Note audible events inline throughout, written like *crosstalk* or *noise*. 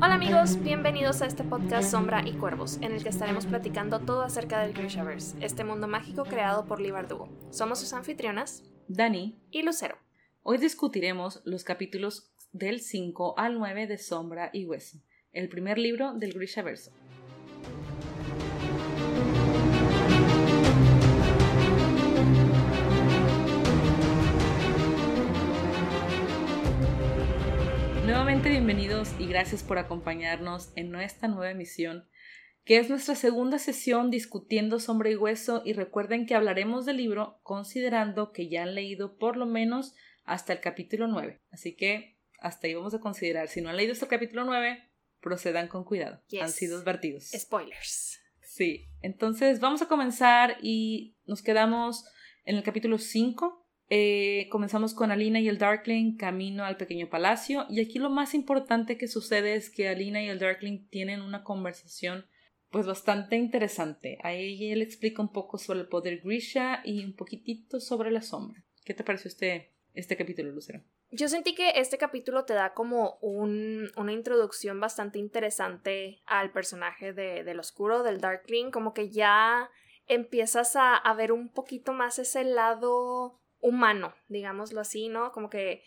Hola amigos, bienvenidos a este podcast Sombra y Cuervos, en el que estaremos platicando todo acerca del Grishaverse, este mundo mágico creado por Lee Bardugo. Somos sus anfitrionas, Dani y Lucero. Hoy discutiremos los capítulos del 5 al 9 de Sombra y Hueso, el primer libro del Grishaverse. Nuevamente bienvenidos y gracias por acompañarnos en nuestra nueva emisión, que es nuestra segunda sesión discutiendo Sombra y Hueso y recuerden que hablaremos del libro considerando que ya han leído por lo menos hasta el capítulo 9. Así que hasta ahí vamos a considerar. Si no han leído este capítulo 9, procedan con cuidado. Han sido advertidos. Spoilers. Sí, entonces vamos a comenzar y nos quedamos en el capítulo 5 eh, comenzamos con Alina y el Darkling camino al pequeño palacio y aquí lo más importante que sucede es que Alina y el Darkling tienen una conversación pues bastante interesante. Ahí él explica un poco sobre el poder Grisha y un poquitito sobre la sombra. ¿Qué te pareció este, este capítulo, Lucero? Yo sentí que este capítulo te da como un, una introducción bastante interesante al personaje de, del oscuro, del Darkling, como que ya empiezas a, a ver un poquito más ese lado humano, digámoslo así, ¿no? Como que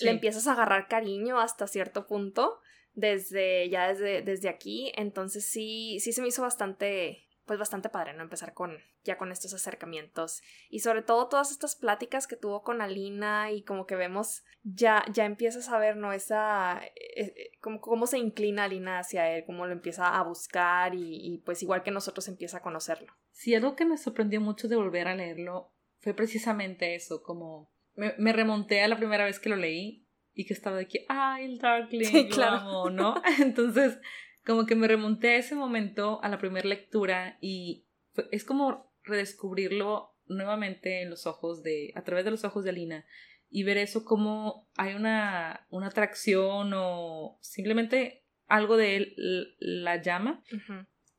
le empiezas a agarrar cariño hasta cierto punto desde ya desde, desde aquí, entonces sí, sí se me hizo bastante, pues bastante padre, ¿no? Empezar con, ya con estos acercamientos y sobre todo todas estas pláticas que tuvo con Alina y como que vemos, ya, ya empiezas a ver, ¿no? Esa, eh, eh, como, cómo se inclina Alina hacia él, cómo lo empieza a buscar y, y pues igual que nosotros empieza a conocerlo. Sí, algo que me sorprendió mucho de volver a leerlo fue precisamente eso, como me, remonté a la primera vez que lo leí y que estaba de que, ay, el Darkling, claro. ¿no? *laughs* Entonces, como que me remonté a ese momento, a la primera lectura y es como redescubrirlo nuevamente en los ojos de, a través de los ojos de Alina y ver eso como hay una, una atracción o simplemente algo de él la llama.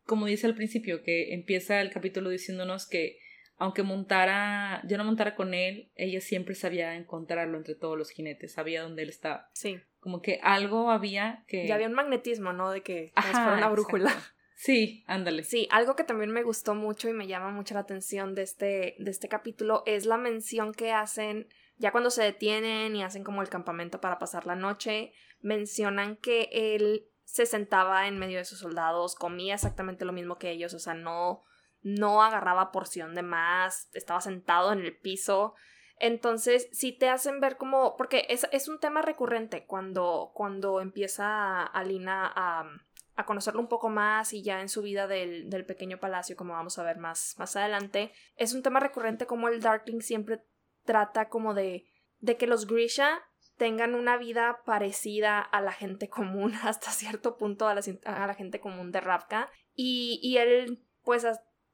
Como dice al principio, que empieza el capítulo diciéndonos que aunque montara, yo no montara con él, ella siempre sabía encontrarlo entre todos los jinetes, sabía dónde él estaba. Sí. Como que algo había que... Ya había un magnetismo, ¿no? De que Ajá, una brújula. Sí, ándale. Sí, algo que también me gustó mucho y me llama mucho la atención de este, de este capítulo es la mención que hacen, ya cuando se detienen y hacen como el campamento para pasar la noche, mencionan que él se sentaba en medio de sus soldados, comía exactamente lo mismo que ellos, o sea, no no agarraba porción de más, estaba sentado en el piso. Entonces, si te hacen ver como, porque es, es un tema recurrente cuando, cuando empieza Alina a, a, conocerlo un poco más y ya en su vida del, del, pequeño palacio, como vamos a ver más, más adelante, es un tema recurrente como el Darkling siempre trata como de, de que los Grisha tengan una vida parecida a la gente común, *laughs* hasta cierto punto a la, a la gente común de Ravka, y, y él pues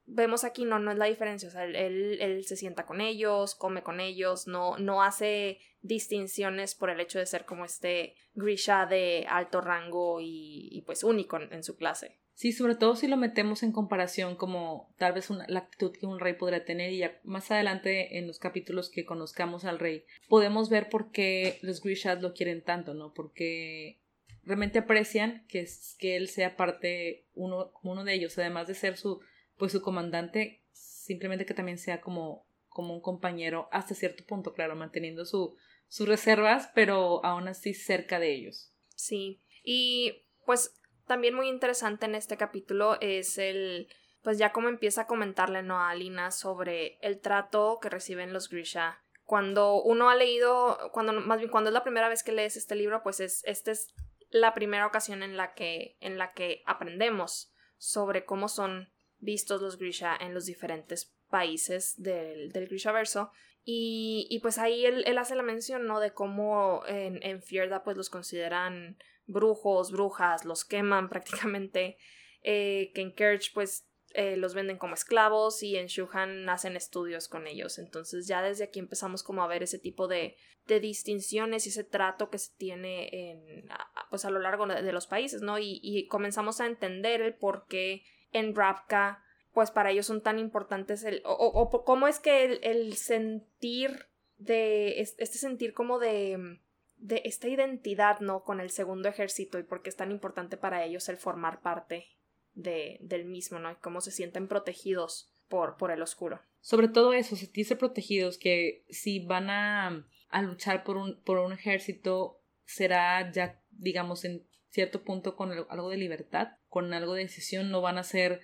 vemos aquí no, no es la diferencia, o sea, él, él, se sienta con ellos, come con ellos, no, no hace distinciones por el hecho de ser como este Grisha de alto rango y, pues único en, su clase. Sí, sobre todo si lo metemos en comparación como tal vez una, la actitud que un rey podría tener y ya más adelante en los capítulos que conozcamos al rey podemos ver por qué los Grishas lo quieren tanto, ¿no? Porque realmente aprecian que, que él sea parte, uno, uno de ellos, además de ser su pues su comandante simplemente que también sea como, como un compañero hasta cierto punto, claro, manteniendo su, sus reservas, pero aún así cerca de ellos. Sí, y pues también muy interesante en este capítulo es el, pues ya como empieza a comentarle ¿no? a Alina sobre el trato que reciben los Grisha. Cuando uno ha leído, cuando más bien cuando es la primera vez que lees este libro, pues es, esta es la primera ocasión en la que, en la que aprendemos sobre cómo son vistos los Grisha en los diferentes países del, del Grishaverso. Y, y pues ahí él, él, hace la mención, ¿no? De cómo en, en Fierda pues los consideran brujos, brujas, los queman *laughs* prácticamente. Eh, que en Kerch pues eh, los venden como esclavos y en Shuhan hacen estudios con ellos. Entonces ya desde aquí empezamos como a ver ese tipo de, de distinciones y ese trato que se tiene en, pues a lo largo de los países, ¿no? Y, y comenzamos a entender el por qué en Rapka, pues para ellos son tan importantes el, o, o, cómo es que el, sentir de este sentir como de, de esta identidad, ¿no? Con el segundo ejército y por qué es tan importante para ellos el formar parte de, del mismo, ¿no? Y cómo se sienten protegidos por, por el oscuro. Sobre todo eso, sentirse protegidos, que si van a, a luchar por un, por un ejército, será ya, digamos, en cierto punto con algo de libertad, con algo de decisión, no van a ser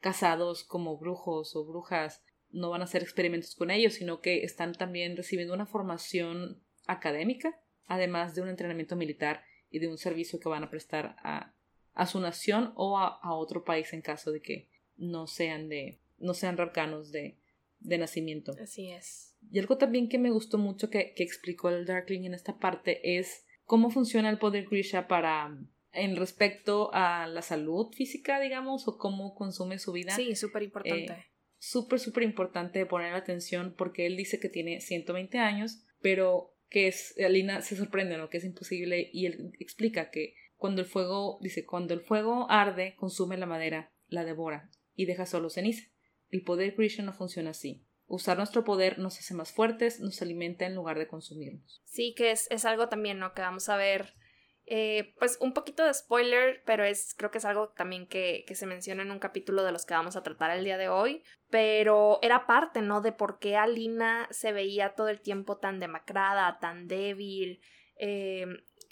casados como brujos o brujas, no van a hacer experimentos con ellos, sino que están también recibiendo una formación académica, además de un entrenamiento militar y de un servicio que van a prestar a, a su nación o a, a, otro país en caso de que no sean de no sean rapcanos de, de nacimiento. Así es. Y algo también que me gustó mucho que, que explicó el Darkling en esta parte es cómo funciona el poder Grisha para en respecto a la salud física, digamos, o cómo consume su vida. Sí, súper importante. Eh, súper, súper importante poner atención porque él dice que tiene 120 años, pero que es, Alina se sorprende, ¿no? Que es imposible y él explica que cuando el fuego, dice, cuando el fuego arde, consume la madera, la devora y deja solo ceniza. El poder Christian no funciona así. Usar nuestro poder nos hace más fuertes, nos alimenta en lugar de consumirnos. Sí, que es, es algo también, ¿no? Que vamos a ver eh, pues un poquito de spoiler, pero es creo que es algo también que, que, se menciona en un capítulo de los que vamos a tratar el día de hoy, pero era parte, ¿no? De por qué Alina se veía todo el tiempo tan demacrada, tan débil, eh,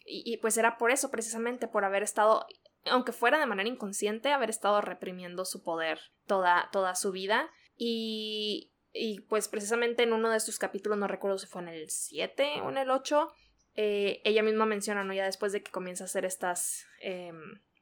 y, pues era por eso, precisamente por haber estado, aunque fuera de manera inconsciente, haber estado reprimiendo su poder toda, toda su vida, y, y pues precisamente en uno de estos capítulos, no recuerdo si fue en el 7 o en el 8, eh, ella misma menciona, ¿no? Ya después de que comienza a hacer estas, eh,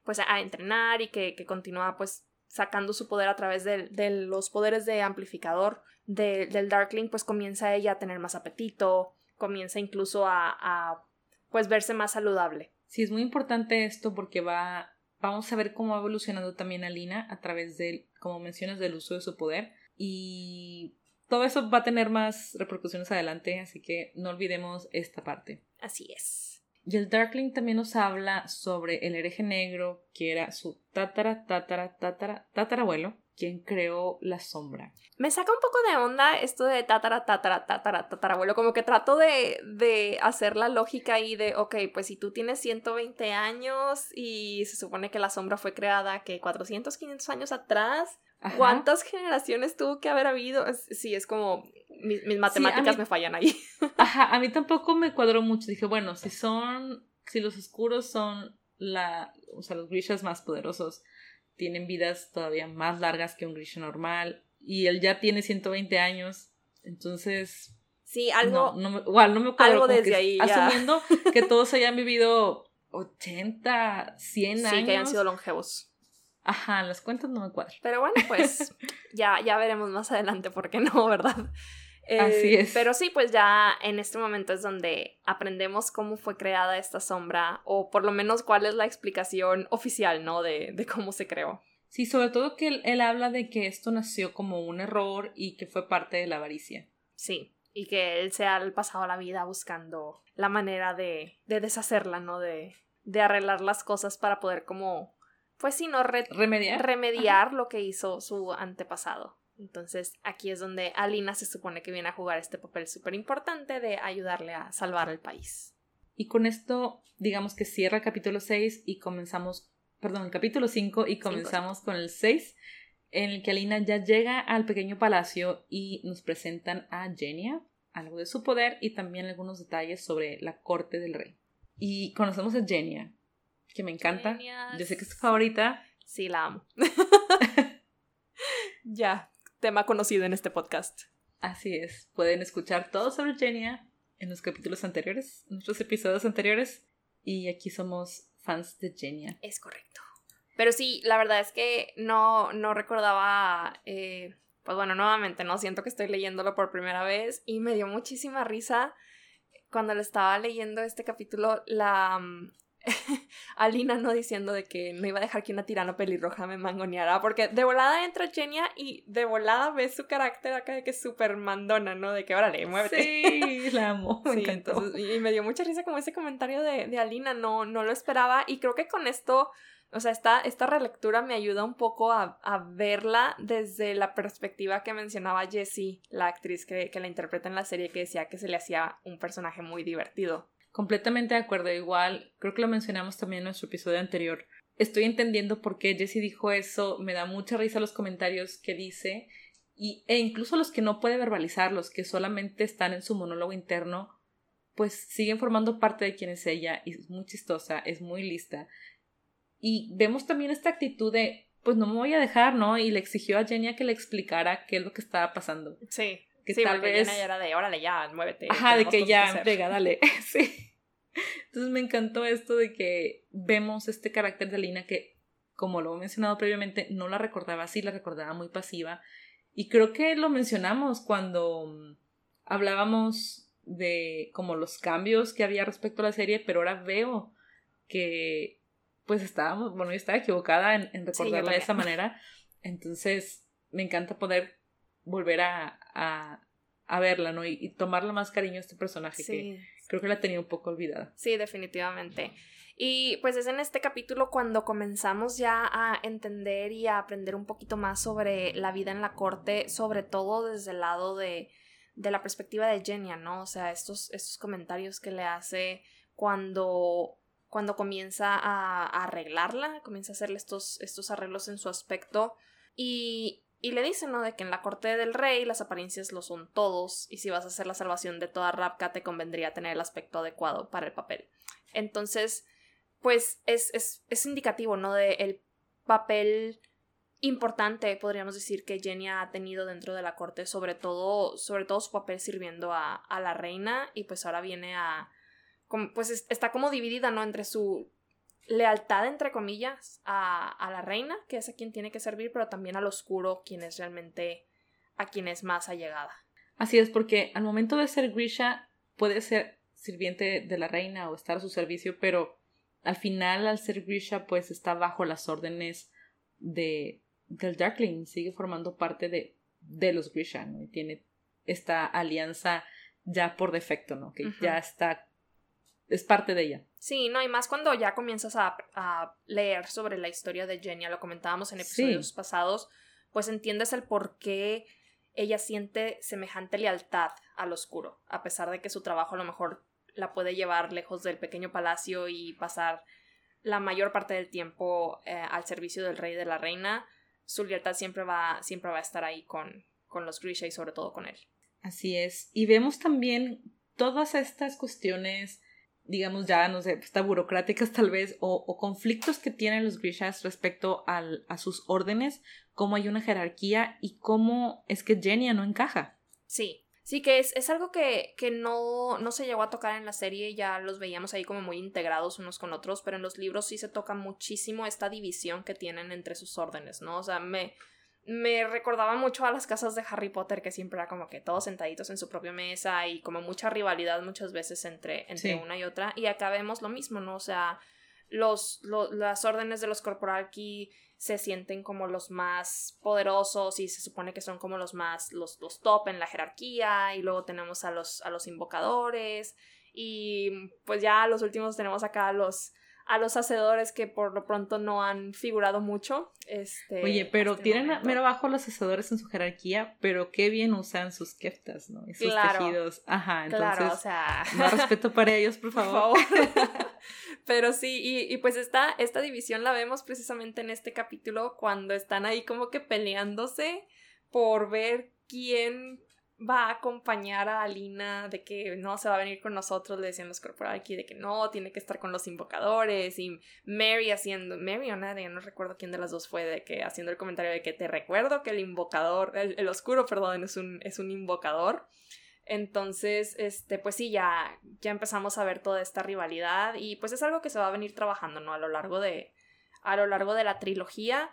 pues a, entrenar y que, que, continúa pues sacando su poder a través de, de los poderes de amplificador de, del Darkling, pues comienza ella a tener más apetito, comienza incluso a, a pues verse más saludable. Sí, es muy importante esto porque va, vamos a ver cómo va evolucionando también Alina a través del, como mencionas, del uso de su poder y todo eso va a tener más repercusiones adelante, así que no olvidemos esta parte. Así es. Y el Darkling también nos habla sobre el hereje negro, que era su tatara, tatara, tatara, tatarabuelo, quien creó la sombra. Me saca un poco de onda esto de tatara, tatara, tatara, tatarabuelo, como que trato de, de hacer la lógica ahí de, ok, pues si tú tienes 120 años y se supone que la sombra fue creada, que 400, 500 años atrás, Ajá. ¿Cuántas generaciones tuvo que haber habido? Sí, es como mis, mis matemáticas sí, mí, me fallan ahí. *laughs* Ajá, a mí tampoco me cuadró mucho. Dije, bueno, si son, si los oscuros son la, o sea, los grishas más poderosos, tienen vidas todavía más largas que un grisha normal y él ya tiene 120 años, entonces... Sí, algo... No, no me, igual, no me acuerdo. Algo desde ahí. Asumiendo que *laughs* todos hayan vivido 80, 100 años. Sí, que hayan sido longevos. Ajá, las cuentas no me cuadran. Pero bueno, pues *laughs* ya, ya veremos más adelante por qué no, ¿verdad? Eh, Así es. Pero sí, pues ya en este momento es donde aprendemos cómo fue creada esta sombra, o por lo menos cuál es la explicación oficial, ¿no? De, de cómo se creó. Sí, sobre todo que él, él, habla de que esto nació como un error y que fue parte de la avaricia. Sí, y que él se ha pasado la vida buscando la manera de, de deshacerla, ¿no? De, de arreglar las cosas para poder como pues sí, no re remediar, remediar lo que hizo su antepasado. Entonces aquí es donde Alina se supone que viene a jugar este papel súper importante de ayudarle a salvar al país. Y con esto, digamos que cierra el capítulo 6 y comenzamos, perdón, el capítulo 5 y comenzamos con el 6, en el que Alina ya llega al pequeño palacio y nos presentan a Genia, algo de su poder y también algunos detalles sobre la corte del rey. Y conocemos a Genia, que me encanta. Yo sé que es tu favorita. Sí, la amo. *laughs* ya, tema conocido en este podcast. Así es. Pueden escuchar todo sobre Genia en los capítulos anteriores, en nuestros episodios anteriores. Y aquí somos fans de Genia. Es correcto. Pero sí, la verdad es que no, no recordaba. Eh, pues bueno, nuevamente, no siento que estoy leyéndolo por primera vez y me dio muchísima risa cuando le estaba leyendo este capítulo la, mm, *laughs* Alina no diciendo de que no iba a dejar que una tirana pelirroja me mangoneara, porque de volada entra Genia y de volada ves su carácter acá de que es súper mandona, ¿no? De que órale, muévete. Sí, la amo, *laughs* me sí, entonces, y me dio mucha risa como ese comentario de, de Alina, no, no lo esperaba y creo que con esto o sea, esta, esta relectura me ayuda un poco a, verla desde la perspectiva que mencionaba Jessie, la actriz que, que la interpreta en la serie, que decía que se le hacía un personaje muy divertido. Completamente de acuerdo, igual, creo que lo mencionamos también en nuestro episodio anterior. Estoy entendiendo por qué Jessie dijo eso, me da mucha risa los comentarios que dice, y, e incluso los que no puede verbalizar, los que solamente están en su monólogo interno, pues siguen formando parte de quien es ella, y es muy chistosa, es muy lista. Y vemos también esta actitud de, pues no me voy a dejar, ¿no? Y le exigió a Jenny que le explicara qué es lo que estaba pasando. Sí. Que sí, tal vez... Jenny era de, órale ya, muévete. Ajá, de que ya, venga, dale. *laughs* *laughs* sí. Entonces me encantó esto de que vemos este carácter de Lina que, como lo he mencionado previamente, no la recordaba así, la recordaba muy pasiva. Y creo que lo mencionamos cuando mm, hablábamos de como los cambios que había respecto a la serie, pero ahora veo que pues estábamos, bueno, yo estaba equivocada en, recordarla de esa manera. Entonces, me encanta poder volver a, a, verla, ¿no? Y, tomarle más cariño a este personaje que creo que la tenía un poco olvidada. Sí, definitivamente. Y pues es en este capítulo cuando comenzamos ya a entender y a aprender un poquito más sobre la vida en la corte, sobre todo desde el lado de, de la perspectiva de Genia, ¿no? O sea, estos, estos comentarios que le hace cuando cuando comienza a, arreglarla, comienza a hacerle estos, estos arreglos en su aspecto y, y le dice, ¿no? De que en la corte del rey las apariencias lo son todos y si vas a hacer la salvación de toda Rapka te convendría tener el aspecto adecuado para el papel. Entonces, pues es, es, es indicativo, ¿no? De el papel importante, podríamos decir, que Jenny ha tenido dentro de la corte, sobre todo, sobre todo su papel sirviendo a, a la reina y pues ahora viene a, pues está como dividida, ¿no? Entre su lealtad, entre comillas, a, a, la reina, que es a quien tiene que servir, pero también al oscuro, quien es realmente a quien es más allegada. Así es, porque al momento de ser Grisha puede ser sirviente de la reina o estar a su servicio, pero al final, al ser Grisha, pues está bajo las órdenes de del Darkling, sigue formando parte de, de los Grisha, ¿no? Y tiene esta alianza ya por defecto, ¿no? Que ya está es parte de ella. Sí, no, y más cuando ya comienzas a, a leer sobre la historia de Jenny, lo comentábamos en episodios pasados, pues entiendes el por qué ella siente semejante lealtad al oscuro, a pesar de que su trabajo a lo mejor la puede llevar lejos del pequeño palacio y pasar la mayor parte del tiempo eh, al servicio del rey y de la reina, su lealtad siempre va, siempre va a estar ahí con, con los Grisha y sobre todo con él. Así es. Y vemos también todas estas cuestiones digamos ya, no sé, está burocráticas tal vez, o, conflictos que tienen los Grishas respecto al, a sus órdenes, cómo hay una jerarquía y cómo es que Genia no encaja. Sí, sí que es, es algo que, que no, no se llegó a tocar en la serie, ya los veíamos ahí como muy integrados unos con otros, pero en los libros sí se toca muchísimo esta división que tienen entre sus órdenes, ¿no? O sea, me, me recordaba mucho a las casas de Harry Potter, que siempre era como que todos sentaditos en su propia mesa y como mucha rivalidad muchas veces entre, entre una y otra. Y acá vemos lo mismo, ¿no? O sea, los, las órdenes de los Corporalki se sienten como los más poderosos y se supone que son como los más, los, los top en la jerarquía. Y luego tenemos a los, a los invocadores. Y pues ya los últimos tenemos acá a los a los hacedores que por lo pronto no han figurado mucho. Este, Oye, pero tienen mero abajo los hacedores en su jerarquía, pero qué bien usan sus keftas, ¿no? Y sus tejidos. Ajá, entonces. Claro, o sea. Más respeto para ellos, por *laughs* favor. *laughs* pero sí, y, y, pues esta, esta división la vemos precisamente en este capítulo cuando están ahí como que peleándose por ver quién va a acompañar a Alina, de que no se va a venir con nosotros, le decían los corporales aquí, de que no, tiene que estar con los invocadores, y Mary haciendo, Mary o nadie, no recuerdo quién de las dos fue, de que haciendo el comentario de que te recuerdo que el invocador, el, oscuro, perdón, es un, es un invocador. Entonces, este, pues sí, ya, ya empezamos a ver toda esta rivalidad y pues es algo que se va a venir trabajando, ¿no? A lo largo de, a lo largo de la trilogía,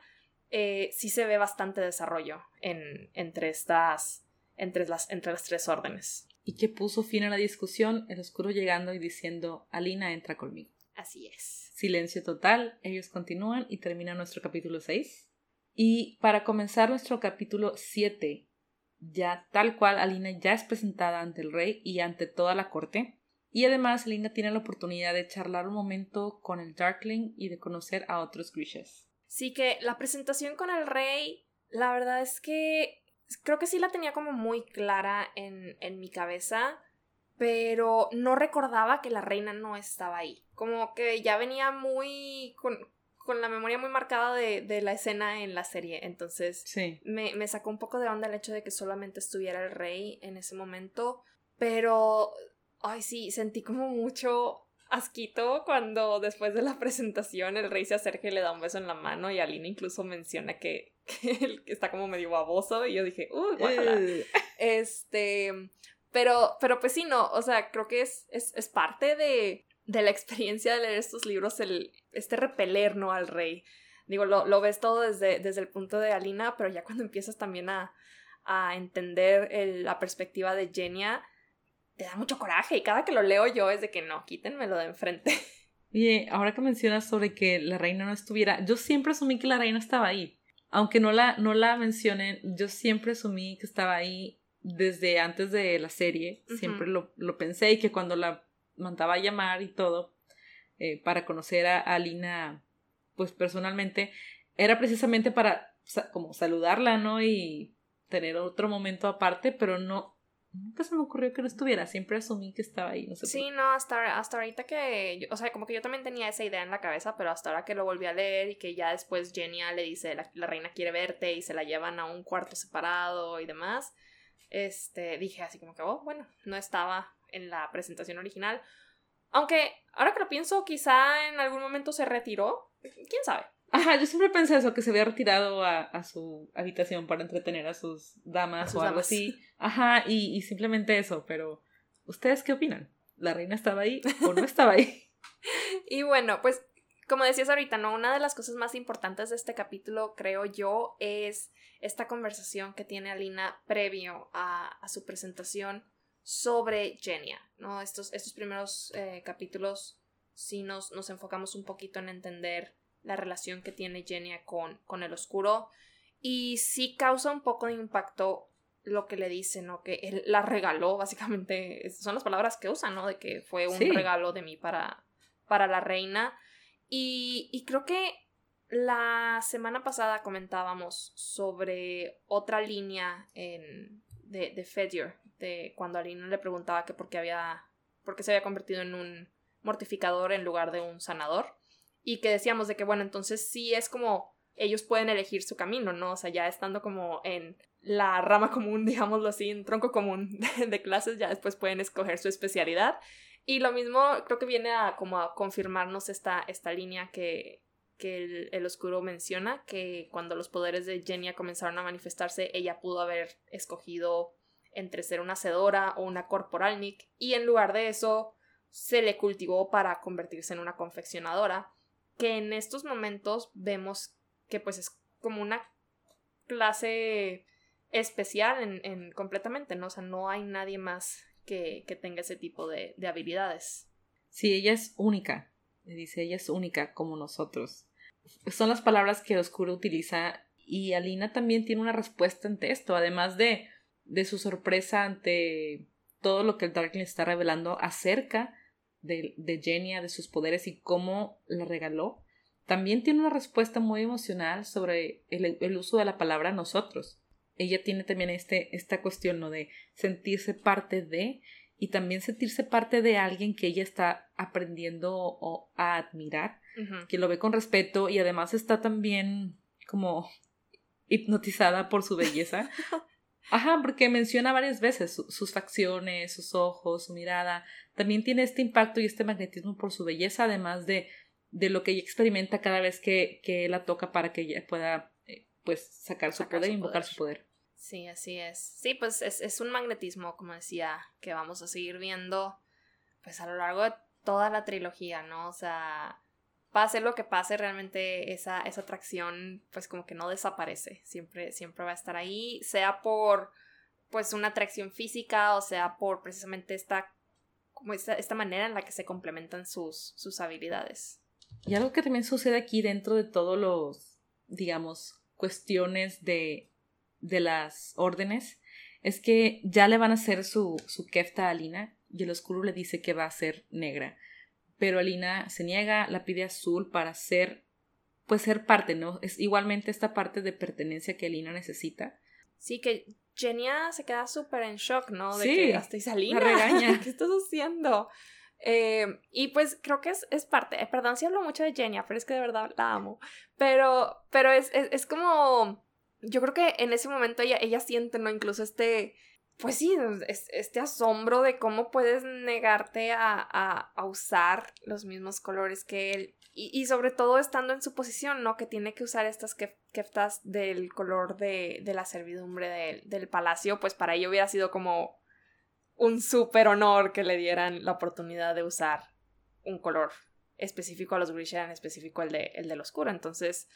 eh, sí se ve bastante desarrollo en, entre estas, entre las, entre las tres órdenes. Y que puso fin a la discusión, el oscuro llegando y diciendo, Alina entra conmigo. Así es. Silencio total, ellos continúan y termina nuestro capítulo 6. Y para comenzar nuestro capítulo 7, ya tal cual Alina ya es presentada ante el rey y ante toda la corte, Y además Alina tiene la oportunidad de charlar un momento con el Darkling y de conocer a otros Grishes. Sí que la presentación con el rey, la verdad es que creo que sí la tenía como muy clara en, en mi cabeza, pero no recordaba que la reina no estaba ahí. Como que ya venía muy con, con la memoria muy marcada de, de, la escena en la serie. Entonces sí. me, me, sacó un poco de onda el hecho de que solamente estuviera el rey en ese momento. Pero, ay sí, sentí como mucho asquito cuando después de la *laughs* presentación el rey se acerca y le da un beso en la mano y Alina incluso menciona que, *laughs* que está como medio baboso y yo dije, uy, guácala. este, pero, pero pues sí, no, o sea, creo que es, es, es parte de, de, la experiencia de leer estos libros, el, este repeler, ¿no? Al rey. Digo, lo, lo ves todo desde, desde el punto de Alina, pero ya cuando empiezas también a, a entender el, la perspectiva de Genia, te da mucho coraje y cada que lo leo yo es de que no, quítenmelo de enfrente. *laughs* Oye, ahora que mencionas sobre que la reina no estuviera, yo siempre asumí que la reina estaba ahí. Aunque no la, no la mencionen, yo siempre asumí que estaba ahí desde antes de la serie. Siempre lo, lo, pensé y que cuando la mandaba a llamar y todo eh, para conocer a, a Lina, pues personalmente, era precisamente para como saludarla, ¿no? Y tener otro momento aparte, pero no, nunca se me ocurrió que no estuviera, siempre asumí que estaba ahí, no sé. Sí, no, hasta, hasta ahorita que, o sea, como que yo también tenía esa idea en la cabeza, pero hasta ahora que lo volví a leer y que ya después Genia le dice, la, la reina quiere verte y se la llevan a un cuarto separado y demás, este, dije así como que, oh, bueno, no estaba en la presentación original. Aunque, ahora que lo pienso, quizá en algún momento se retiró, quién sabe. Ajá, yo siempre pensé eso, que se había retirado a, a su habitación para entretener a sus damas o algo así. Ajá, y, y, simplemente eso, pero ¿ustedes qué opinan? ¿La reina estaba ahí o no estaba ahí? *laughs* *laughs* y bueno, pues como decías ahorita, ¿no? Una de las cosas más importantes de este capítulo, creo yo, es esta conversación que tiene Alina previo a, a su presentación sobre Genia, ¿no? Estos, estos primeros eh, capítulos sí nos, nos enfocamos un poquito en entender la relación que tiene Genia con, con el oscuro. Y sí causa un poco de impacto lo que le dice, ¿no? Que él la regaló, básicamente, son las palabras que usa, ¿no? De que fue un regalo de mí para, para la reina. Y, y creo que la semana pasada comentábamos sobre otra línea en, de, de Fedor, de cuando Alina le preguntaba que por qué había, por qué se había convertido en un mortificador en lugar de un sanador y que decíamos de que, bueno, entonces sí es como ellos pueden elegir su camino, ¿no? O sea, ya estando como en la rama *laughs* común, digámoslo así, en tronco común de, clases, ya después pueden escoger su especialidad. Y lo mismo creo que viene a como a confirmarnos esta, esta línea que, que el, oscuro menciona, que cuando los poderes de Genia comenzaron a manifestarse, ella pudo haber escogido entre ser una hacedora o una corporalnik, y en lugar de eso se le cultivó para convertirse en una confeccionadora que en estos momentos vemos que pues es como una clase especial en, en completamente, ¿no? O sea, no hay nadie más que, que tenga ese tipo de, de, habilidades. Sí, ella es única, le dice, ella es única como nosotros. Son las palabras que Oscuro utiliza y Alina también tiene una respuesta ante esto, además de, de su sorpresa ante todo lo que el Darkling está revelando acerca de, de Genia, de sus poderes y cómo la regaló, también tiene una respuesta muy emocional sobre el, el, uso de la palabra nosotros. Ella tiene también este, esta cuestión ¿no? de sentirse parte de y también sentirse parte de alguien que ella está aprendiendo a admirar, uh -huh. que lo ve con respeto y además está también como hipnotizada por su belleza. *laughs* Ajá, porque menciona varias veces su, sus facciones, sus ojos, su mirada. También tiene este impacto y este magnetismo por su belleza, además de, de lo que ella experimenta cada vez que, que la toca para que ella pueda eh, pues sacar su sacar poder e invocar poder. su poder. Sí, así es. Sí, pues es, es un magnetismo, como decía, que vamos a seguir viendo pues a lo largo de toda la trilogía, ¿no? O sea, pase lo que pase, realmente esa, esa atracción pues como que no desaparece, siempre, siempre va a estar ahí, sea por pues una atracción física o sea por precisamente esta, como esta, esta manera en la que se complementan sus, sus habilidades. Y algo que también sucede aquí dentro de todos los, digamos, cuestiones de, de las órdenes, es que ya le van a hacer su, su kefta a Alina y el oscuro le dice que va a ser negra. Pero Alina se niega, la pide azul para ser, pues ser parte, ¿no? Es igualmente esta parte de pertenencia que Alina necesita. Sí, que Genia se queda súper en shock, ¿no? De sí, que hasta Alina. regaña. *laughs* ¿Qué estás haciendo? Eh, y pues creo que es, es parte, eh, perdón si hablo mucho de Genia, pero es que de verdad la amo. Pero, pero es, es, es como, yo creo que en ese momento ella, ella siente, ¿no? Incluso este, pues sí, este asombro de cómo puedes negarte a, a, usar los mismos colores que él. Y, sobre todo estando en su posición, ¿no? Que tiene que usar estas keftas del color de, de la servidumbre del palacio, pues para ella hubiera sido como un súper honor que le dieran la oportunidad de usar un color específico a los Grisha, en específico el, de, el del oscuro. Entonces,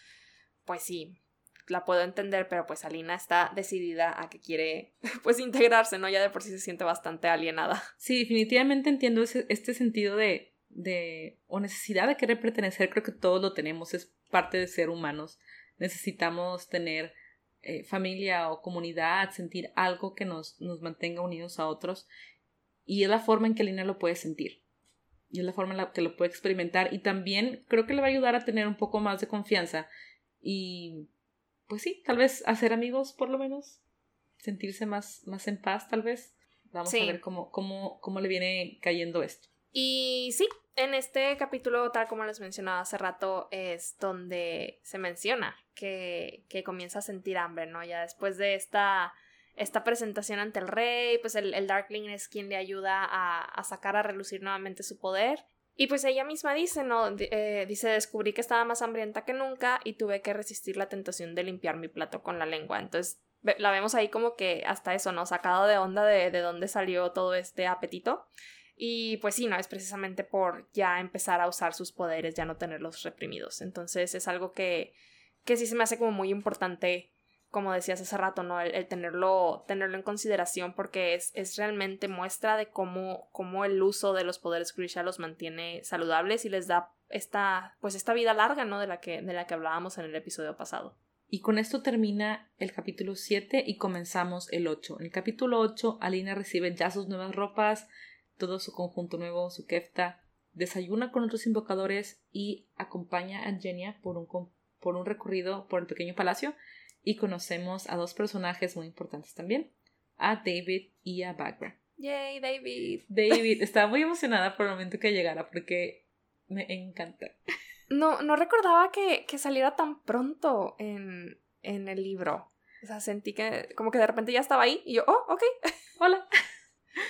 pues sí, la puedo entender, pero pues Alina está decidida a que quiere *laughs* pues integrarse, ¿no? Ya de por sí se siente bastante alienada. Sí, definitivamente entiendo ese, este sentido de, de, o necesidad de querer pertenecer, creo que todos lo tenemos, es parte de ser humanos. Necesitamos tener eh, familia o comunidad, sentir algo que nos, nos mantenga unidos a otros. Y es la forma en que Alina lo puede sentir. Y es la forma en la que lo puede experimentar. Y también creo que le va a ayudar a tener un poco más de confianza. Y pues sí, tal vez hacer amigos por lo menos, sentirse más, más en paz tal vez. Vamos a ver cómo, cómo, cómo le viene cayendo esto. Y sí, en este capítulo, tal como les mencionaba hace rato, es donde se menciona que, que comienza a sentir hambre, ¿no? Ya después de esta, esta presentación ante el rey, pues el, el Darkling es quien le ayuda a, a sacar a relucir nuevamente su poder y pues ella misma dice, ¿no? Eh, dice, descubrí que estaba más hambrienta que nunca y tuve que resistir la tentación de limpiar mi plato con la lengua. Entonces, la vemos ahí como que hasta eso, ¿no? Sacado de onda de, de dónde salió todo este apetito. Y pues sí, no, es precisamente por ya empezar a usar sus poderes, ya no tenerlos reprimidos. Entonces es algo que, que sí se me hace como muy importante como decías hace rato, ¿no? El, tenerlo, tenerlo en consideración porque es, es realmente muestra de cómo, cómo, el uso de los poderes Grisha los mantiene saludables y les da esta, pues esta vida larga, ¿no? De la que, de la que hablábamos en el episodio pasado. Y con esto termina el capítulo 7 y comenzamos el 8. En el capítulo 8, Alina recibe ya sus nuevas ropas, todo su conjunto nuevo, su kefta, desayuna con otros invocadores y acompaña a Genia por un, por un recorrido por el pequeño palacio y conocemos a dos personajes muy importantes también, a David y a Bagra. ¡Yay, David! David, *laughs* estaba muy emocionada por el momento que llegara porque me encanta. No, no recordaba que, que saliera tan pronto en, en el libro. O sea, sentí que como que de repente ya estaba ahí y yo, oh, ok. *laughs* Hola.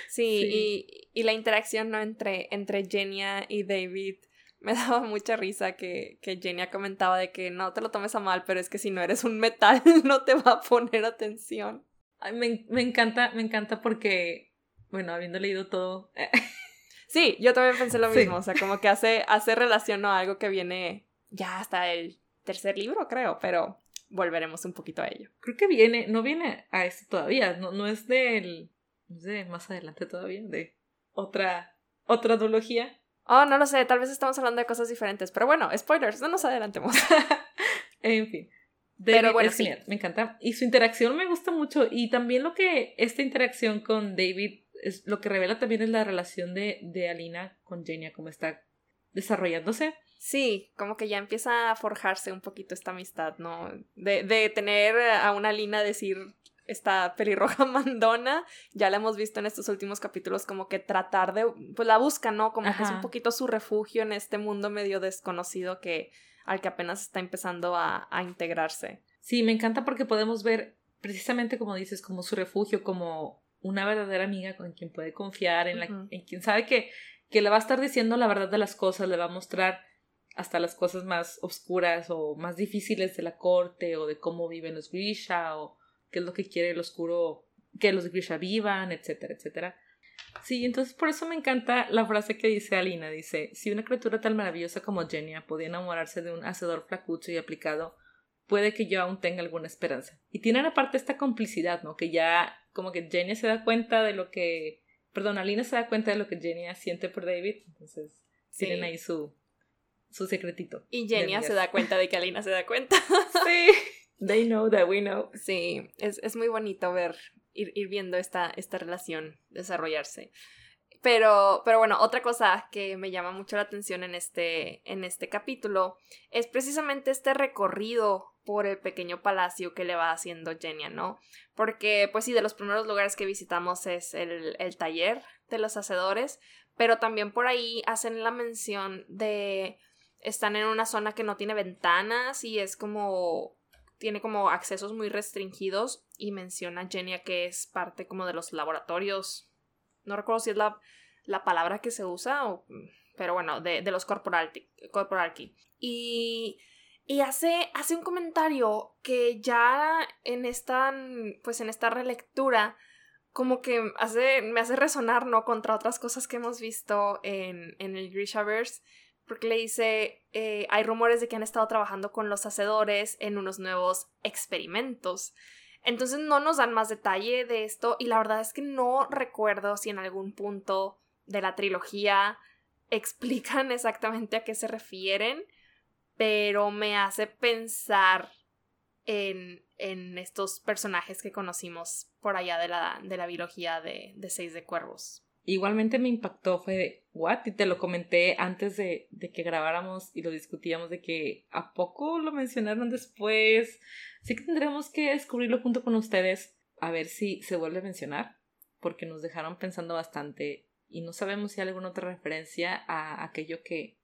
Sí, Y, y, la interacción ¿no? entre, entre Genia y David me *laughs* daba mucha risa que, que Genia comentaba de que no te lo tomes a mal, pero es que si no eres un metal *laughs* no te va a poner atención. Ay, me, me encanta, me encanta porque, bueno, habiendo leído todo. *laughs* sí, yo también pensé lo mismo, o sea, como que hace, hace relación a algo que viene ya hasta el tercer libro, creo, pero volveremos un poquito a ello. Creo que viene, no viene a eso todavía, no, no es del, no es de más adelante todavía, de otra, otra duología. Oh, no lo sé, tal vez estamos hablando de cosas diferentes. Pero bueno, spoilers, no nos adelantemos. *laughs* en fin. pero bueno, es genial, me encanta. Y su interacción me gusta mucho. Y también lo que esta interacción con David es lo que revela también es la relación de, de Alina con Genia, cómo está desarrollándose. Sí, como que ya empieza a forjarse un poquito esta amistad, ¿no? De, de tener a una Alina decir esta pelirroja *laughs* mandona, ya la hemos visto en estos últimos capítulos como que tratar de, pues la busca, ¿no? Como que es un poquito su refugio en este mundo medio desconocido que al que apenas está empezando a, a integrarse. Sí, me encanta porque podemos ver precisamente como dices, como su refugio, como una verdadera amiga con quien puede confiar, en, la, en quien sabe que, que le va a estar diciendo la verdad de las cosas, le va a mostrar hasta las cosas más oscuras o más difíciles de la corte o de cómo viven los Grisha o qué es lo que quiere el oscuro, que los Grisha vivan, etcétera, etcétera. Sí, entonces por eso me encanta la frase que dice Alina, dice, si una criatura tan maravillosa como Genia podía enamorarse de un hacedor flacucho y aplicado, puede que yo aún tenga alguna esperanza. Y tienen aparte esta complicidad, ¿no? Que ya como que Genia se da cuenta de lo que, perdón, Alina se da cuenta de lo que Genia siente por David, entonces tienen ahí su, su secretito. Y Genia se da cuenta de que Alina se da cuenta. *laughs* sí. They know that we know. Sí, es, es muy bonito ver, ir, ir viendo esta, esta relación desarrollarse. Pero, pero bueno, otra cosa que me llama mucho la atención en este, en este capítulo es precisamente este recorrido por el pequeño palacio que le va haciendo Genia, ¿no? Porque, pues sí, de los primeros lugares que visitamos es el, el taller de los hacedores, pero también por ahí hacen la mención de están en una zona que no tiene ventanas y es como tiene como accesos muy restringidos y menciona Genia que es parte como de los laboratorios. No recuerdo si es la, la palabra que se usa, pero bueno, de, de los corporalki. Y, y hace, hace un comentario que ya en esta, pues en esta relectura como que hace, me hace resonar, ¿no? Contra otras cosas que hemos visto en, en el Grishaverse porque le dice, eh, hay rumores de que han estado trabajando con los hacedores en unos nuevos experimentos. Entonces no nos dan más detalle de esto y la verdad es que no recuerdo si en algún punto de la trilogía *laughs* explican exactamente a qué se refieren, pero me hace pensar en, en estos personajes que conocimos por allá de la, de la biología de, de Seis de Cuervos. Igualmente me impactó, fue de, ¿what? Y te lo comenté antes de, de que grabáramos y lo discutíamos de que ¿a poco lo mencionaron después? Así que tendremos que descubrirlo junto con ustedes a ver si se vuelve a mencionar, porque nos dejaron pensando bastante y no sabemos si hay alguna otra referencia a aquello que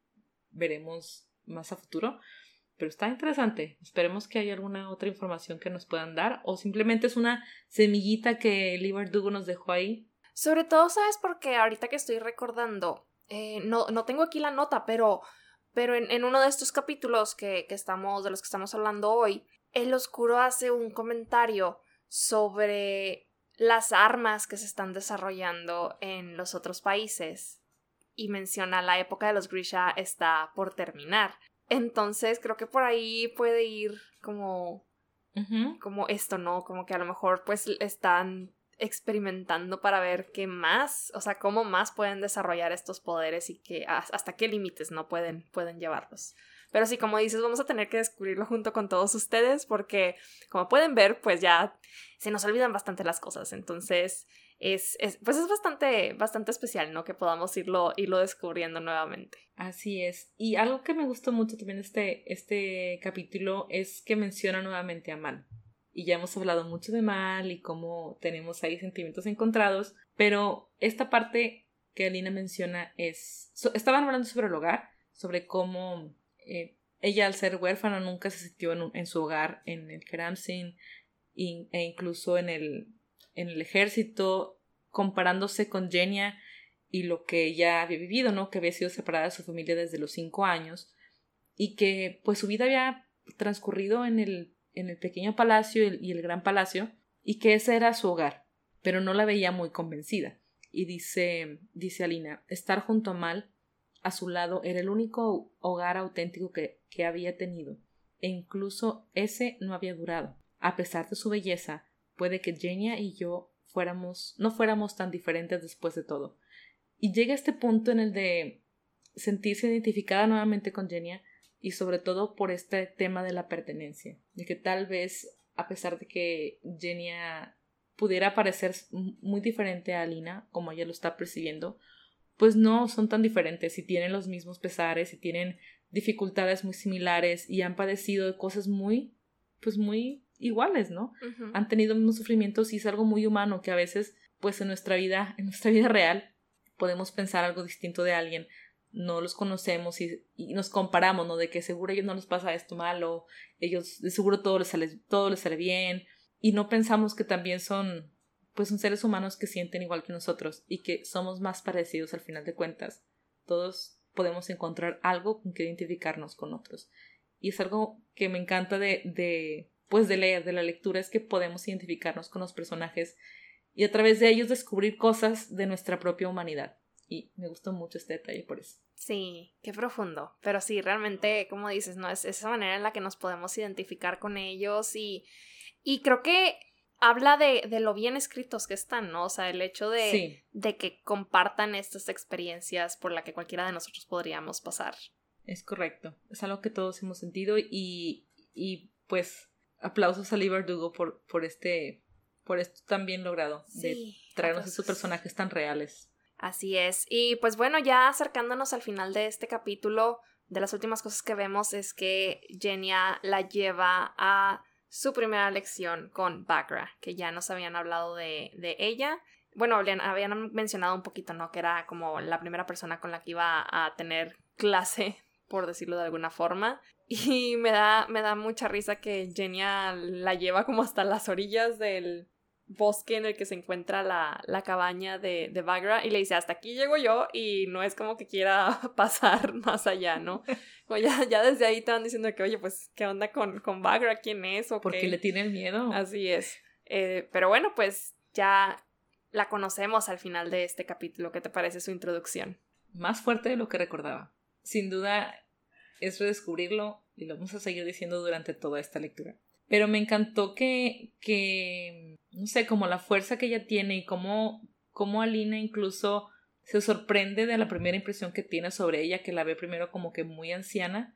veremos más a futuro. Pero está interesante. Esperemos que haya alguna otra información que nos puedan dar o simplemente es una semillita que Liber Dugo nos dejó ahí sobre todo, ¿sabes? Porque ahorita que estoy recordando, eh, no, no tengo aquí la nota, pero, pero en, en uno de estos capítulos que, que estamos, de los que estamos hablando hoy, el oscuro hace un comentario sobre las armas que se están desarrollando en los otros países y menciona la época de los Grisha está por terminar. Entonces creo que por ahí puede ir como como esto, ¿no? Como que a lo mejor pues están experimentando para ver qué más, o sea, cómo más pueden desarrollar estos poderes y que hasta qué límites no pueden, pueden llevarlos. Pero sí, como dices, vamos a tener que descubrirlo junto con todos ustedes porque, como pueden ver, pues ya se nos olvidan bastante las cosas. Entonces, es, es pues es bastante, bastante especial, ¿no? Que podamos irlo, irlo descubriendo nuevamente. Así es. Y algo que me gustó mucho también este, este capítulo es que menciona nuevamente a Man y ya hemos hablado mucho de mal y cómo tenemos ahí sentimientos encontrados, pero esta parte que Alina menciona es, estaban hablando sobre el hogar, sobre cómo eh, ella al ser huérfana nunca se sintió en, su hogar en el Keramsin e incluso en el, en el ejército, comparándose con Genia y lo que ella había vivido, ¿no? Que había sido separada de su familia desde los cinco años y que pues su vida había transcurrido en el en el pequeño palacio y el gran palacio, y que ese era su hogar, pero no la veía muy convencida. Y dice, dice Alina, estar junto a Mal a su lado era el único hogar auténtico que, que había tenido, e incluso ese no había durado. A pesar de su belleza, puede que Genia y yo fuéramos, no fuéramos tan diferentes después de todo. Y llega este punto en el de sentirse identificada nuevamente con Genia, y sobre todo por este tema de la pertenencia, de que tal vez a pesar de que Genia pudiera parecer muy diferente a Alina, como ella lo está percibiendo, pues no son tan diferentes y tienen los mismos pesares y tienen dificultades muy similares y han padecido cosas muy, pues muy iguales, ¿no? Han tenido mismos sufrimientos y es algo muy humano que a veces, pues en nuestra vida, en nuestra vida real, podemos pensar algo distinto de alguien, no los conocemos y, nos comparamos, ¿no? De que seguro a ellos no les pasa esto malo, ellos de seguro todo les sale, todo les sale bien, y no pensamos que también son, pues son seres humanos que sienten igual que nosotros y que somos más parecidos al final de cuentas. Todos podemos encontrar algo con que identificarnos con otros. Y es algo que me encanta de, de, pues de leer, de la lectura, es que podemos identificarnos con los personajes y a través de ellos descubrir cosas de nuestra propia humanidad. Y me gustó mucho este detalle por eso. Sí, qué profundo. Pero sí, realmente, como dices, ¿no? Es esa manera en la que nos podemos identificar con ellos y, y creo que habla de, de lo bien escritos que están, ¿no? O sea, el hecho de, de que compartan estas experiencias por la que cualquiera de nosotros podríamos pasar. Es correcto. Es algo que todos hemos sentido y, y pues aplausos a Lee Dugo por, por este por esto tan bien logrado de traernos esos personajes tan reales. Así es. Y pues bueno, ya acercándonos al final de este capítulo, de las últimas cosas que vemos es que Genia la lleva a su primera lección con Bagra, que ya nos habían hablado de, de ella. Bueno, habían mencionado un poquito, ¿no? Que era como la primera persona con la que iba a tener clase, por decirlo de alguna forma. Y me da, me da mucha risa que Genia la lleva como hasta las orillas del, bosque en el que se encuentra la, la cabaña de, de Bagra y le dice, hasta aquí llego yo y no es como que quiera *laughs* pasar más allá, ¿no? *laughs* O ya, ya desde ahí te van diciendo que, oye, pues, ¿qué onda con, con Bagra? ¿Quién es? ¿O Porque le tiene el miedo. Así es. Eh, pero bueno, pues ya la conocemos al final de este capítulo. ¿Qué te parece su introducción? Más fuerte de lo que recordaba. Sin duda es redescubrirlo y lo vamos a seguir diciendo durante toda esta lectura. Pero me encantó que, que no sé, como la fuerza que ella tiene y cómo, cómo Alina incluso se sorprende de la primera impresión que tiene sobre ella, que la ve primero como que muy anciana,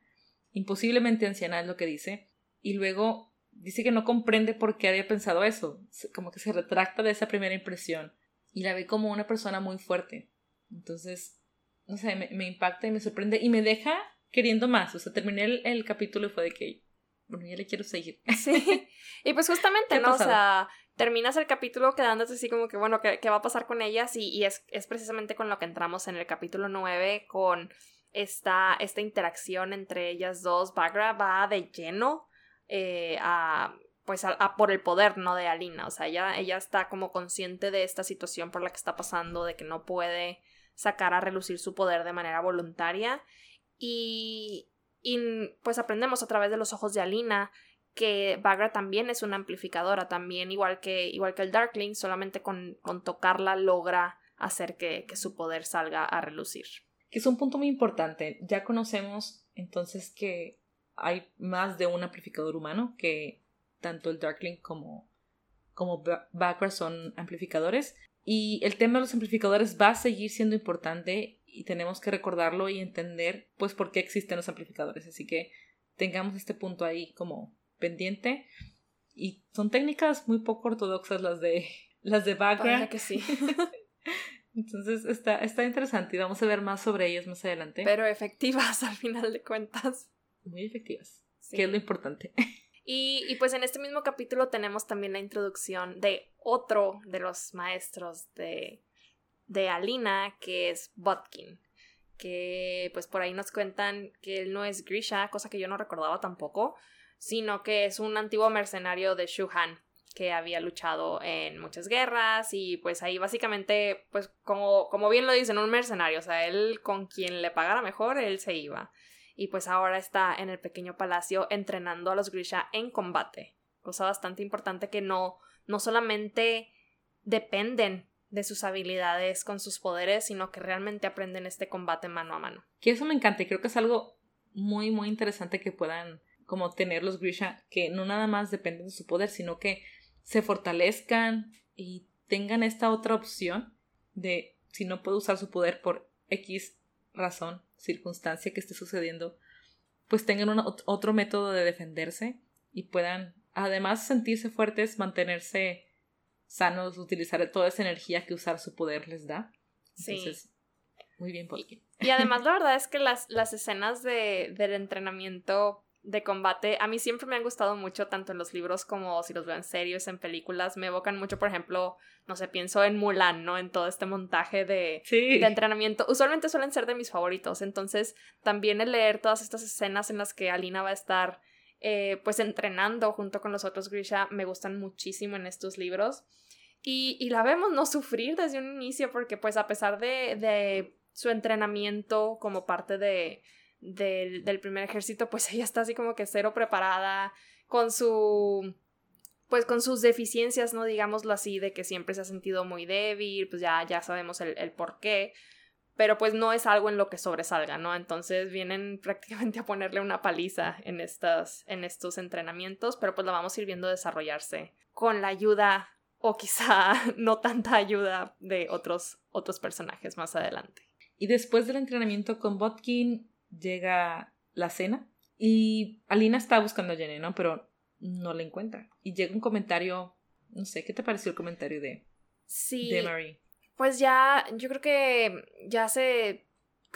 imposiblemente anciana es lo que dice, y luego dice que no comprende por qué había pensado eso, como que se retracta de esa primera impresión y la ve como una persona muy fuerte. Entonces, no sé, me, impacta y me sorprende y me deja queriendo más. O sea, terminé el, el capítulo y fue de que, bueno, ya le quiero seguir. *laughs* Sí. Y pues justamente, ¿no? O sea, terminas el capítulo quedándote así como que, bueno, ¿qué, qué va a pasar con ellas? Y, y es, es, precisamente con lo que entramos en el capítulo 9, con esta, esta interacción entre ellas dos. Bagra va de lleno eh, a pues a, por el poder, ¿no? De Alina. O sea, ella, ella está como consciente de esta situación por la que está pasando, de que no puede sacar a relucir su poder de manera voluntaria. Y, y pues aprendemos a través de los ojos de Alina que Bagra también es una amplificadora, también igual que, igual que el Darkling, solamente con, con tocarla logra hacer que, que, su poder salga a relucir. Es un punto muy importante. Ya conocemos entonces que hay más de un amplificador humano, que tanto el Darkling como, como Bagra son amplificadores. Y el tema de los amplificadores va a seguir siendo importante y tenemos que recordarlo y entender pues por qué existen los amplificadores. Así que tengamos este punto ahí como pendiente. Y son técnicas muy poco ortodoxas las de *laughs* las de background. que sí. *laughs* Entonces está, está interesante y vamos a ver más sobre ellas más adelante. Pero efectivas *laughs* al final de cuentas. Muy efectivas. Que es lo importante. Y, y, pues en este mismo capítulo tenemos también la introducción de otro de los maestros de, de Alina, que es Botkin. Que pues por ahí nos cuentan que él no es Grisha, cosa que yo no recordaba tampoco sino que es un antiguo mercenario de Shuhan que había luchado en muchas guerras y pues ahí básicamente, pues como, como bien lo dicen, un mercenario, o sea, él con quien le pagara mejor, él se iba. Y pues ahora está en el pequeño palacio entrenando a los Grisha en combate, cosa bastante importante que no, no solamente dependen de sus habilidades con sus poderes, sino que realmente aprenden este combate mano a mano. Que eso me encanta y creo que es algo muy, muy interesante que puedan como tener los Grisha que no nada más dependen de su poder, sino que se fortalezcan y tengan esta otra opción de si no puedo usar su poder por X razón, circunstancia que esté sucediendo, pues tengan otro método de defenderse y puedan además sentirse fuertes, mantenerse sanos, utilizar toda esa energía que usar su poder les da. Entonces, muy bien, Y, y, además la verdad es que las, las escenas de, del entrenamiento de combate a mí siempre me han gustado mucho, tanto en los libros como si los veo en series, en películas. Me evocan mucho, por ejemplo, no sé, pienso en Mulan, ¿no? En todo este montaje de, de entrenamiento. Usualmente suelen ser de mis favoritos. Entonces, también el leer todas estas escenas en las que Alina va a estar, eh, pues, entrenando junto con los otros Grisha, me gustan muchísimo en estos libros. Y, y la vemos no sufrir desde un inicio, porque, pues, a pesar de, de su entrenamiento como parte de del, del primer ejército, pues *laughs* ella está así como que cero preparada con su pues con sus deficiencias, ¿no? Digámoslo así, de que siempre se ha sentido muy débil, pues ya, ya sabemos el, el por qué, pero pues no es algo en lo que sobresalga, ¿no? Entonces vienen *laughs* prácticamente a ponerle una paliza en, estas, en estos entrenamientos, pero pues la vamos a viendo desarrollarse con la ayuda o quizá *laughs* no tanta ayuda de otros, otros personajes más adelante. Y después del entrenamiento con Botkin, llega la cena y Alina está buscando a Jenny, ¿no? Pero no la encuentra. Y llega un comentario, no sé, ¿qué te pareció el comentario de, sí. de Marie? Pues ya, yo creo que ya se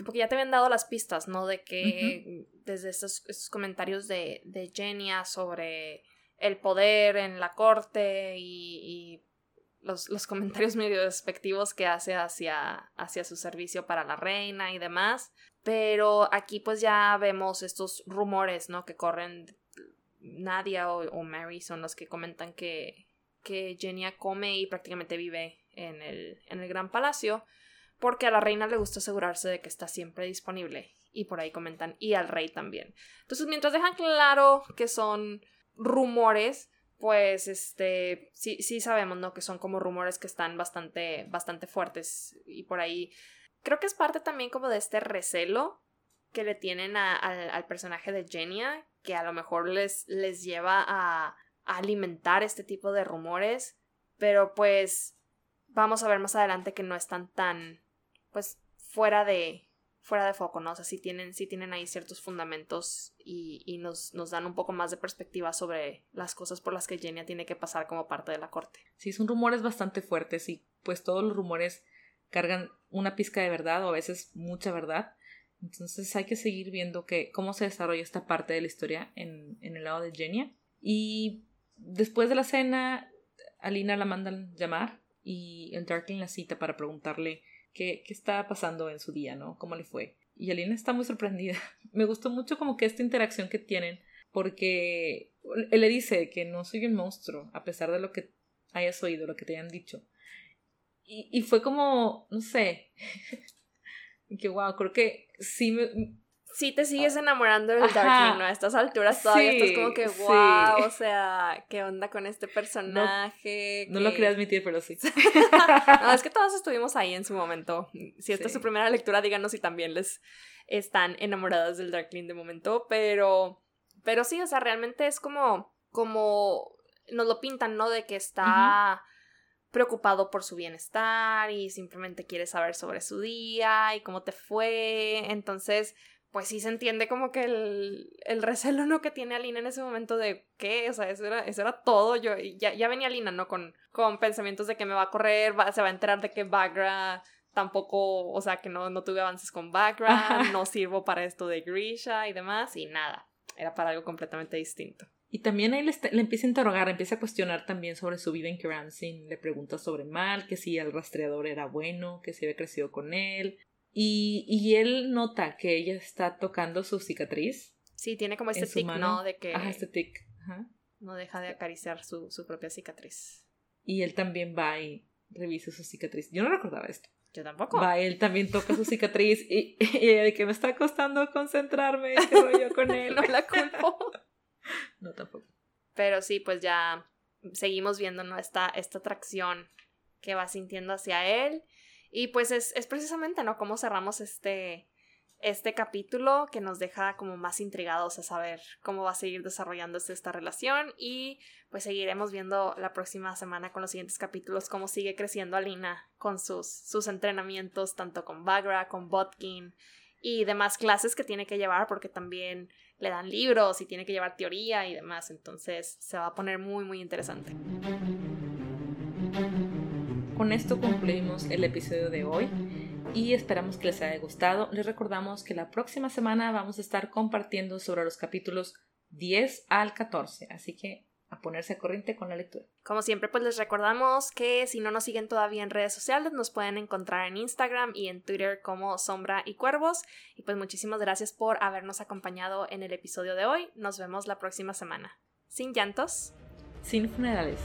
porque ya te habían dado las pistas, ¿no? De que desde estos, comentarios de, de Genia sobre el poder en la corte y, los, los, comentarios *laughs* medio despectivos que hace hacia, hacia su servicio para la reina y demás. Pero aquí pues ya vemos estos rumores, ¿no? Que corren. Nadia o, Mary son los que comentan que, que Genia come y prácticamente vive en el, en el Gran Palacio porque a la reina le gusta asegurarse de que está siempre disponible. Y por ahí comentan, y al rey también. Entonces, mientras dejan claro que son rumores, pues este sí, sí sabemos, ¿no? Que son como rumores que están bastante, bastante fuertes. Y por ahí. Creo que es parte también como de este recelo que le tienen al personaje de Genia, que a lo mejor les, les lleva a, a alimentar este tipo de rumores. Pero pues vamos a ver más adelante que no están tan pues fuera de fuera de foco, ¿no? O sea, sí tienen, sí tienen ahí ciertos fundamentos y, y nos, nos, dan un poco más de perspectiva sobre las cosas por las que Genia tiene que pasar como parte de la corte. Sí, son rumores bastante fuertes y pues todos los rumores cargan una pizca de verdad o a veces mucha verdad. Entonces hay que seguir viendo que, cómo se desarrolla esta parte de la historia en, en el lado de Genia. Y después de la cena, Alina la mandan llamar y el Darkling la cita para preguntarle qué, qué está pasando en su día, ¿no? ¿Cómo le fue? Y Alina está muy sorprendida. *laughs* Me gustó mucho como que esta interacción que tienen, porque él le dice que no soy un monstruo, a pesar de lo que hayas oído, lo que te hayan dicho. Y, y fue como, no sé, *laughs* que wow, creo que sí me, sí te sigues enamorando del Darkling, ¿no? A estas alturas todavía estás como que, wow, o sea, ¿qué onda con este personaje? No, lo quería admitir, pero sí. *laughs* no, es que todos estuvimos ahí en su momento. Si esta es su primera lectura, díganos si también les están enamoradas del Darkling de momento, pero, pero sí, o sea, realmente es como, como nos lo pintan, ¿no? De que está... preocupado por su bienestar y simplemente quiere saber sobre su día y cómo te fue. Entonces, pues sí se entiende como que el, el recelo ¿no? que tiene Alina en ese momento de qué, o sea, eso era, eso era todo. Yo ya, ya venía Alina, ¿no? Con, con pensamientos de que me va a correr, se va a enterar de que Bagra tampoco, o sea, que no, no tuve avances con Bagra, no sirvo para esto de Grisha y demás, y nada, era para algo completamente distinto. Y también ahí le, le, empieza a interrogar, empieza a cuestionar también sobre su vida en Kerancin. Le pregunta sobre Mal, que si el rastreador era bueno, que si había crecido con él, y, y él nota que ella está tocando su cicatriz. Sí, tiene como este tic, ¿no? De que. Ajá, este tic. Ajá. No deja de acariciar su, su propia cicatriz. Y él también va y revisa su cicatriz. Yo no recordaba esto. Yo tampoco. Va, él también toca su cicatriz y, *laughs* y de que me está costando concentrarme, qué rollo con *laughs* él. no la culpo. *laughs* no, tampoco. Pero sí, pues ya seguimos viendo, ¿no? Esta, esta atracción que va sintiendo hacia él. Y pues es, es precisamente, ¿no? Cómo cerramos este, este capítulo que nos deja como más intrigados a saber cómo va a seguir desarrollándose esta relación y pues seguiremos viendo la próxima semana con los siguientes capítulos cómo sigue creciendo Alina con sus, sus entrenamientos tanto con Bagra, con Botkin y demás clases que tiene que llevar porque también le dan libros y tiene que llevar teoría y demás, entonces se va a poner muy muy interesante. Con esto concluimos el episodio de hoy y esperamos que les haya gustado. Les recordamos que la próxima semana vamos a estar compartiendo sobre los capítulos 10 al 14, así que a ponerse a corriente con la lectura. Como siempre, pues les recordamos que si no nos siguen todavía en redes sociales, nos pueden encontrar en Instagram y en Twitter como Sombra y Cuervos. Y pues muchísimas gracias por habernos acompañado en el episodio de hoy. Nos vemos la próxima semana. Sin llantos. Sin funerales.